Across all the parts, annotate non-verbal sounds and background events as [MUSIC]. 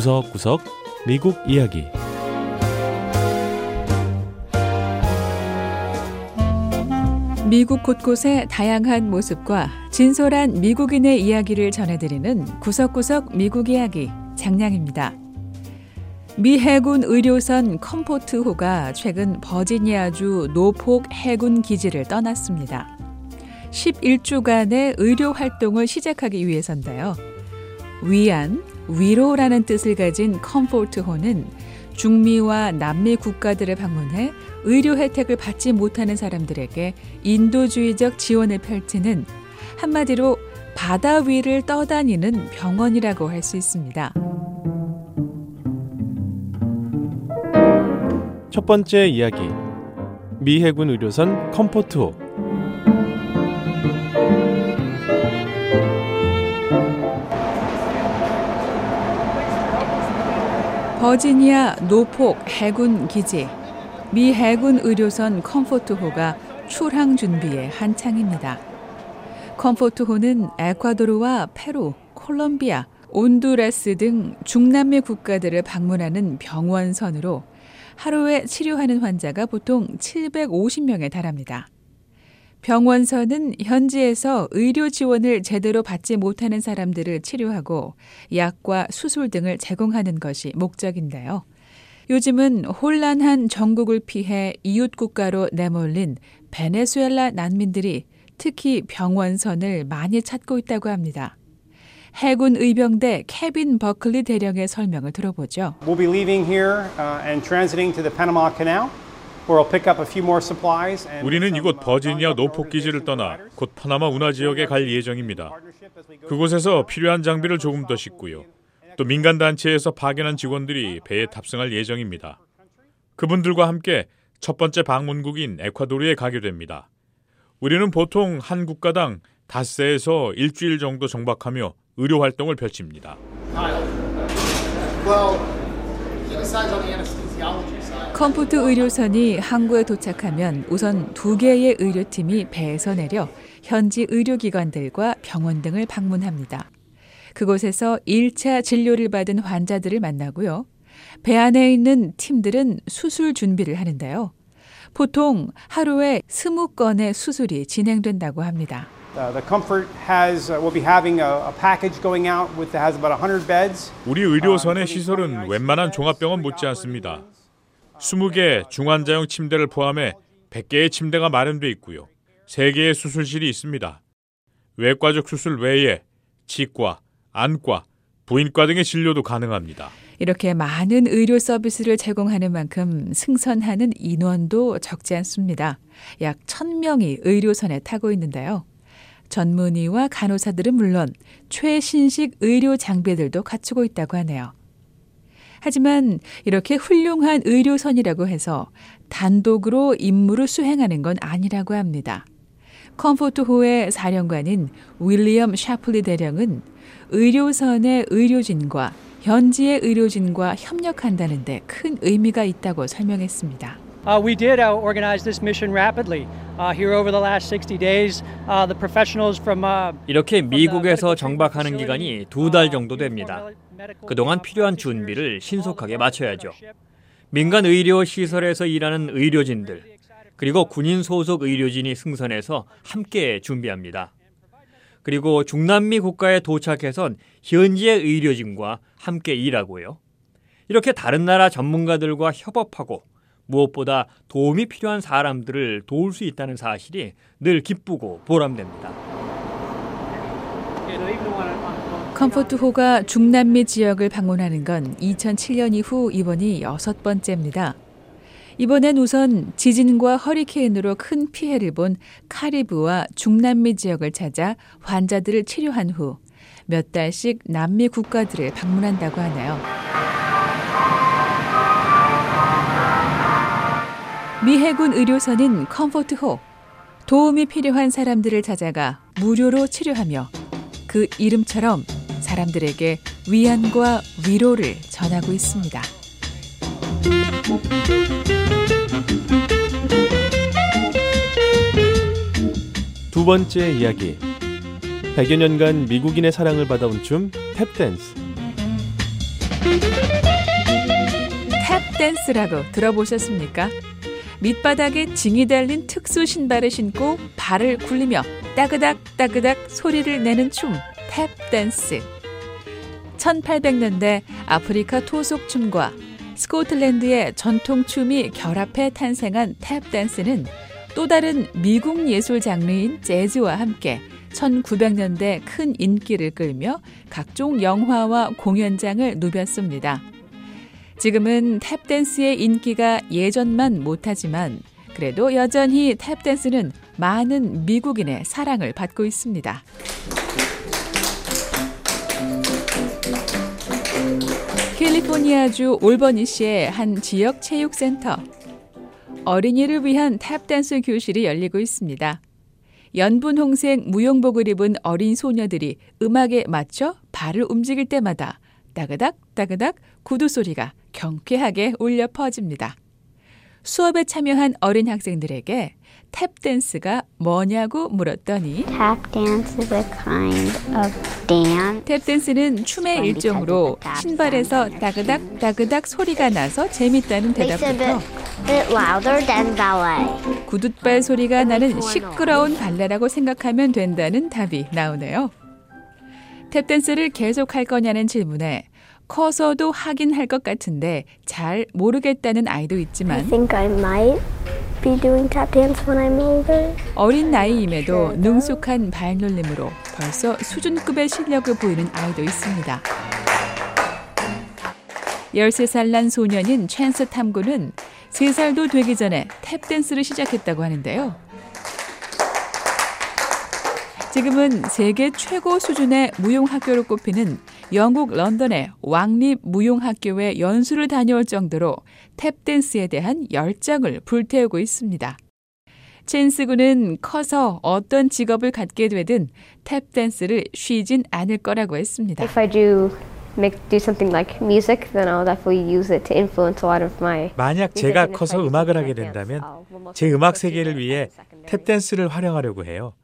구석구석 미국 이야기 미국 곳곳의 다양한 모습과 진솔한 미국인의 이야기를 전해드리는 구석구석 미국 이야기 장량입니다. 미 해군 의료선 컴포트호가 최근 버지니아주 노폭 해군 기지를 떠났습니다. 11주간의 의료 활동을 시작하기 위해서인데요. 위안, 위로라는 뜻을 가진 컴포트호는 중미와 남미 국가들을 방문해 의료 혜택을 받지 못하는 사람들에게 인도주의적 지원을 펼치는 한마디로 바다 위를 떠다니는 병원이라고 할 수 있습니다. 첫 번째 이야기 미 해군 의료선 컴포트호 버지니아 노폭 해군 기지 미 해군 의료선 컴포트호가 출항 준비에 한창입니다. 컴포트호는 에콰도르와 페루, 콜롬비아, 온두라스 등 중남미 국가들을 방문하는 병원선으로 하루에 치료하는 환자가 보통 750명에 달합니다. 병원선은 현지에서 의료 지원을 제대로 받지 못하는 사람들을 치료하고 약과 수술 등을 제공하는 것이 목적인데요. 요즘은 혼란한 전국을 피해 이웃 국가로 내몰린 베네수엘라 난민들이 특히 병원선을 많이 찾고 있다고 합니다. 해군 의병대 케빈 버클리 대령의 설명을 들어보죠. We'll 우리는 이곳 uh, 버지니아 노폭 기지를 떠나 곧 파나마 운하 지역에 갈 예정입니다. 그곳에서 필요한 장비를 조금 더 싣고요. 또 민간 단체에서 파견한 직원들이 배에 탑승할 예정입니다. 그분들과 함께 첫 번째 방문국인 에콰도르에 가게 됩니다. 우리는 보통 한 국가당 닷새에서 일주일 정도 정박하며 의료 활동을 펼칩니다. Well, 컴포트 의료선이 항구에 도착하면 우선 두 개의 의료팀이 배에서 내려 현지 의료기관들과 병원 등을 방문합니다. 그곳에서 1차 진료를 받은 환자들을 만나고요. 배 안에 있는 팀들은 수술 준비를 하는데요. 보통 하루에 20건의 수술이 진행된다고 합니다. Uh, the Comfort has uh, will be having a, a package going out with has about 100 beds. 우리 의료선의 시설은 웬만한 종합병원 못지 않습니다. 20개 중환자용 침대를 포함해 100개의 침대가 마련돼 있고요. 3개의 수술실이 있습니다. 외과적 수술 외에 치과, 안과, 부인과 등의 진료도 가능합니다. 이렇게 많은 의료 서비스를 제공하는 만큼 승선하는 인원도 적지 않습니다. 약 1000명이 의료선에 타고 있는데요. 전문의와 간호사들은 물론 최신식 의료 장비들도 갖추고 있다고 하네요. 하지만 이렇게 훌륭한 의료선이라고 해서 단독으로 임무를 수행하는 건 아니라고 합니다. 컴포트호의 사령관인 윌리엄 샤플리 대령은 의료선의 의료진과 현지의 의료진과 협력한다는데 큰 의미가 있다고 설명했습니다. Uh, we did uh, organize this mission rapidly. Uh, here over the last 60 days, uh, the professionals from uh, 이렇게 미국에서 정박하는 기간이 두 달 정도 됩니다. 그동안 필요한 준비를 신속하게 마쳐야죠. 민간 의료 시설에서 일하는 의료진들 그리고 군인 소속 의료진이 승선해서 함께 준비합니다. 그리고 중남미 국가에 도착해선 현지의 의료진과 함께 일하고요. 이렇게 다른 나라 전문가들과 협업하고 무엇보다 도움이 필요한 사람들을 도울 수 있다는 사실이 늘 기쁘고 보람됩니다. 컴포트호가 중남미 지역을 방문하는 건 2007년 이후 이번이 여섯 번째입니다. 이번엔 우선 지진과 허리케인으로 큰 피해를 본 카리브와 중남미 지역을 찾아 환자들을 치료한 후 몇 달씩 남미 국가들을 방문한다고 하네요. 미 해군 의료선인 컴포트호. 도움이 필요한 사람들을 찾아가 무료로 치료하며 그 이름처럼 사람들에게 위안과 위로를 전하고 있습니다. 두 번째 이야기 100여 년간 미국인의 사랑을 받아온 춤 탭댄스 탭댄스라고 들어보셨습니까? 밑바닥에 징이 달린 특수 신발을 신고 발을 굴리며 따그닥 따그닥 소리를 내는 춤, 탭 댄스. 1800년대 아프리카 토속 춤과 스코틀랜드의 전통 춤이 결합해 탄생한 탭 댄스는 또 다른 미국 예술 장르인 재즈와 함께 1900년대 큰 인기를 끌며 각종 영화와 공연장을 누볐습니다. 지금은 탭댄스의 인기가 예전만 못하지만 그래도 여전히 탭댄스는 많은 미국인의 사랑을 받고 있습니다. 캘리포니아주 올버니시의 한 지역 체육센터. 어린이를 위한 탭댄스 교실이 열리고 있습니다. 연분 홍색 무용복을 입은 어린 소녀들이 음악에 맞춰 발을 움직일 때마다 따그닥 따그닥 구두 소리가 경쾌하게 울려 퍼집니다. 수업에 참여한 어린 학생들에게 탭 댄스가 뭐냐고 물었더니 Tap dance is a kind of dance. 탭댄스는 춤의 일종으로 신발에서 따그닥 따그닥 소리가 나서 재밌다는 대답부터. 구둣발 소리가 나는 시끄러운 발레라고 생각하면 된다는 답이 나오네요. 탭댄스를 계속 할 거냐는 질문에 커서도 하긴 할 것 같은데 잘 모르겠다는 아이도 있지만 think I might be doing tap dance when I'm older. 어린 나이임에도 능숙한 발놀림으로 벌써 수준급의 실력을 보이는 아이도 있습니다. 13살 난 소년인 챈스 탐구는 3살도 되기 전에 탭댄스를 시작했다고 하는데요. 지금은 세계 최고 수준의 무용학교로 꼽히는 영국 런던의 왕립 무용학교에 연수를 다녀올 정도로 탭댄스에 대한 열정을 불태우고 있습니다. 첸스 군은 커서 어떤 직업을 갖게 되든 탭댄스를 쉬진 않을 거라고 했습니다. If I do make do something like music, then I'll definitely use it to influence a lot of my. 만약 제가 커서 음악을 하게 된다면 제 음악 세계를 위해 탭댄스를 활용하려고 해요.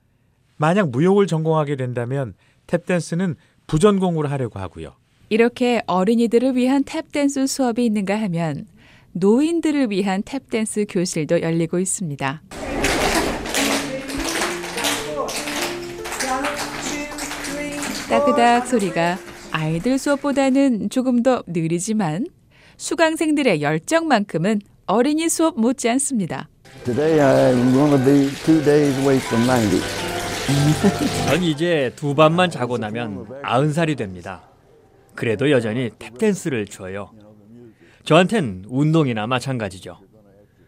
만약 무용을 전공하게 된다면 탭댄스는 부전공으로 하려고 하고요. 이렇게 어린이들을 위한 탭댄스 수업이 있는가 하면 노인들을 위한 탭댄스 교실도 열리고 있습니다. 따그닥 소리가 아이들 수업보다는 조금 더 느리지만 수강생들의 열정만큼은 어린이 수업 못지 않습니다. Today I'm going to be two days away from 90. [LAUGHS] 전 이제 두 밤만 자고 나면 아흔 살이 됩니다. 그래도 여전히 탭댄스를 줘요. 저한텐 운동이나 마찬가지죠.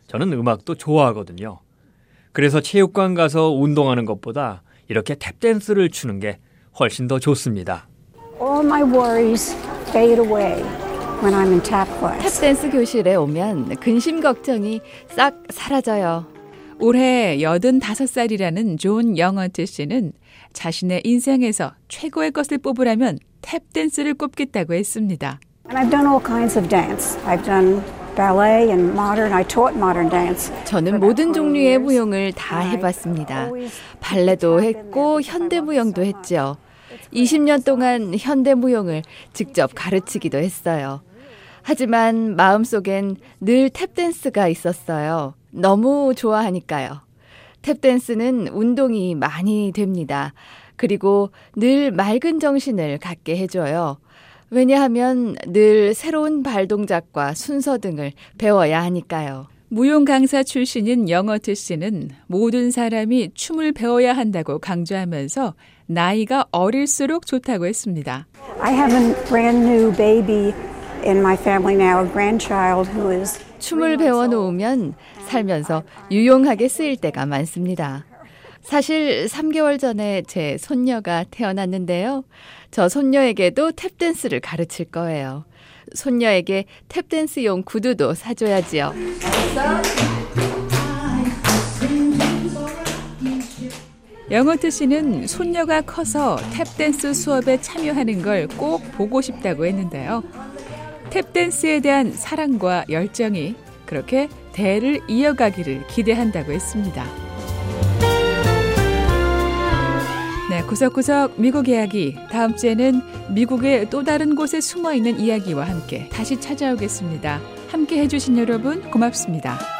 저는 음악도 좋아하거든요. 그래서 체육관 가서 운동하는 것보다 이렇게 탭댄스를 추는 게 훨씬 더 좋습니다. All my worries fade away when I'm in tap class. 탭댄스 교실에 오면 근심 걱정이 싹 사라져요. 올해 85살이라는 존 영어트 씨는 자신의 인생에서 최고의 것을 뽑으라면 탭댄스를 꼽겠다고 했습니다. And I've done all kinds of dance. I've done ballet and modern. I taught modern dance. 저는 모든 종류의 무용을 다 해봤습니다. 발레도 했고 현대 무용도 했죠. 20년 동안 현대 무용을 직접 가르치기도 했어요. 하지만 마음속엔 늘 탭댄스가 있었어요. 너무 좋아하니까요. 탭댄스는 운동이 많이 됩니다. 그리고 늘 맑은 정신을 갖게 해줘요. 왜냐하면 늘 새로운 발 동작과 순서 등을 배워야 하니까요. 무용 강사 출신인 영어트 씨는 모든 사람이 춤을 배워야 한다고 강조하면서 나이가 어릴수록 좋다고 했습니다. I have a brand new baby in my family now, a grandchild who is 춤을 배워 놓으면 살면서 유용하게 쓰일 때가 많습니다. 사실 3개월 전에 제 손녀가 태어났는데요. 저 손녀에게도 탭댄스를 가르칠 거예요. 손녀에게 탭댄스용 구두도 사줘야지요. 영어트 씨는 손녀가 커서 탭댄스 수업에 참여하는 걸 꼭 보고 싶다고 했는데요. 탭댄스에 대한 사랑과 열정이 그렇게 대를 이어가기를 기대한다고 했습니다. 네, 구석구석 미국 이야기. 다음 주에는 미국의 또 다른 곳에 숨어 있는 이야기와 함께 다시 찾아오겠습니다. 함께 해주신 여러분 고맙습니다.